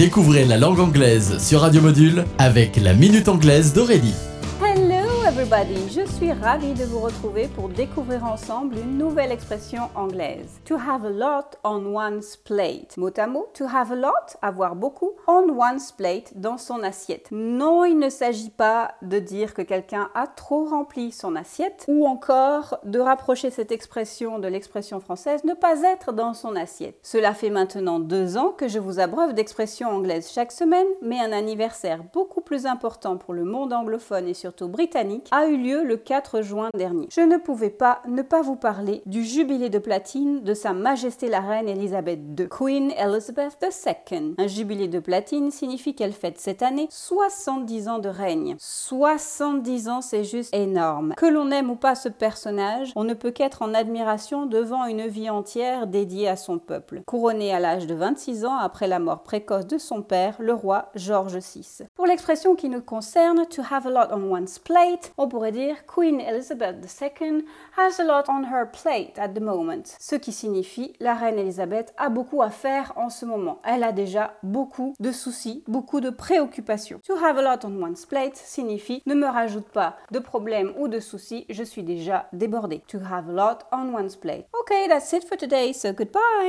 Découvrez la langue anglaise sur Radio Module avec la Minute Anglaise d'Aurélie. Hello everybody, je suis ravie de vous retrouver pour découvrir ensemble une nouvelle expression anglaise. To have a lot on one's plate. Mot à mot, to have a lot, avoir beaucoup, on one's plate, dans son assiette. Non, il ne s'agit pas de dire que quelqu'un a trop rempli son assiette ou encore de rapprocher cette expression de l'expression française ne pas être dans son assiette. Cela fait maintenant deux ans que je vous abreuve d'expressions anglaises chaque semaine, mais un anniversaire beaucoup plus important pour le monde anglophone et surtout britannique a eu lieu le 4 juin dernier. Je ne pouvais pas ne pas vous parler du jubilé de platine de Sa Majesté la Reine Elisabeth II, Queen Elizabeth II. Un jubilé de platine signifie qu'elle fête cette année 70 ans de règne. 70 ans, c'est juste énorme. Que l'on aime ou pas ce personnage, on ne peut qu'être en admiration devant une vie entière dédiée à son peuple. Couronnée à l'âge de 26 ans après la mort précoce de son père, le roi George VI. Pour l'expression qui nous concerne, to have a lot on one's plate, on pourrait dire Queen Elizabeth II has a lot on her plate at the moment. Ce qui signifie la reine Elisabeth a beaucoup à faire en ce moment. Elle a déjà beaucoup de soucis, beaucoup de préoccupations. To have a lot on one's plate signifie ne me rajoute pas de problèmes ou de soucis, je suis déjà débordée. To have a lot on one's plate. Okay, that's it for today, so goodbye.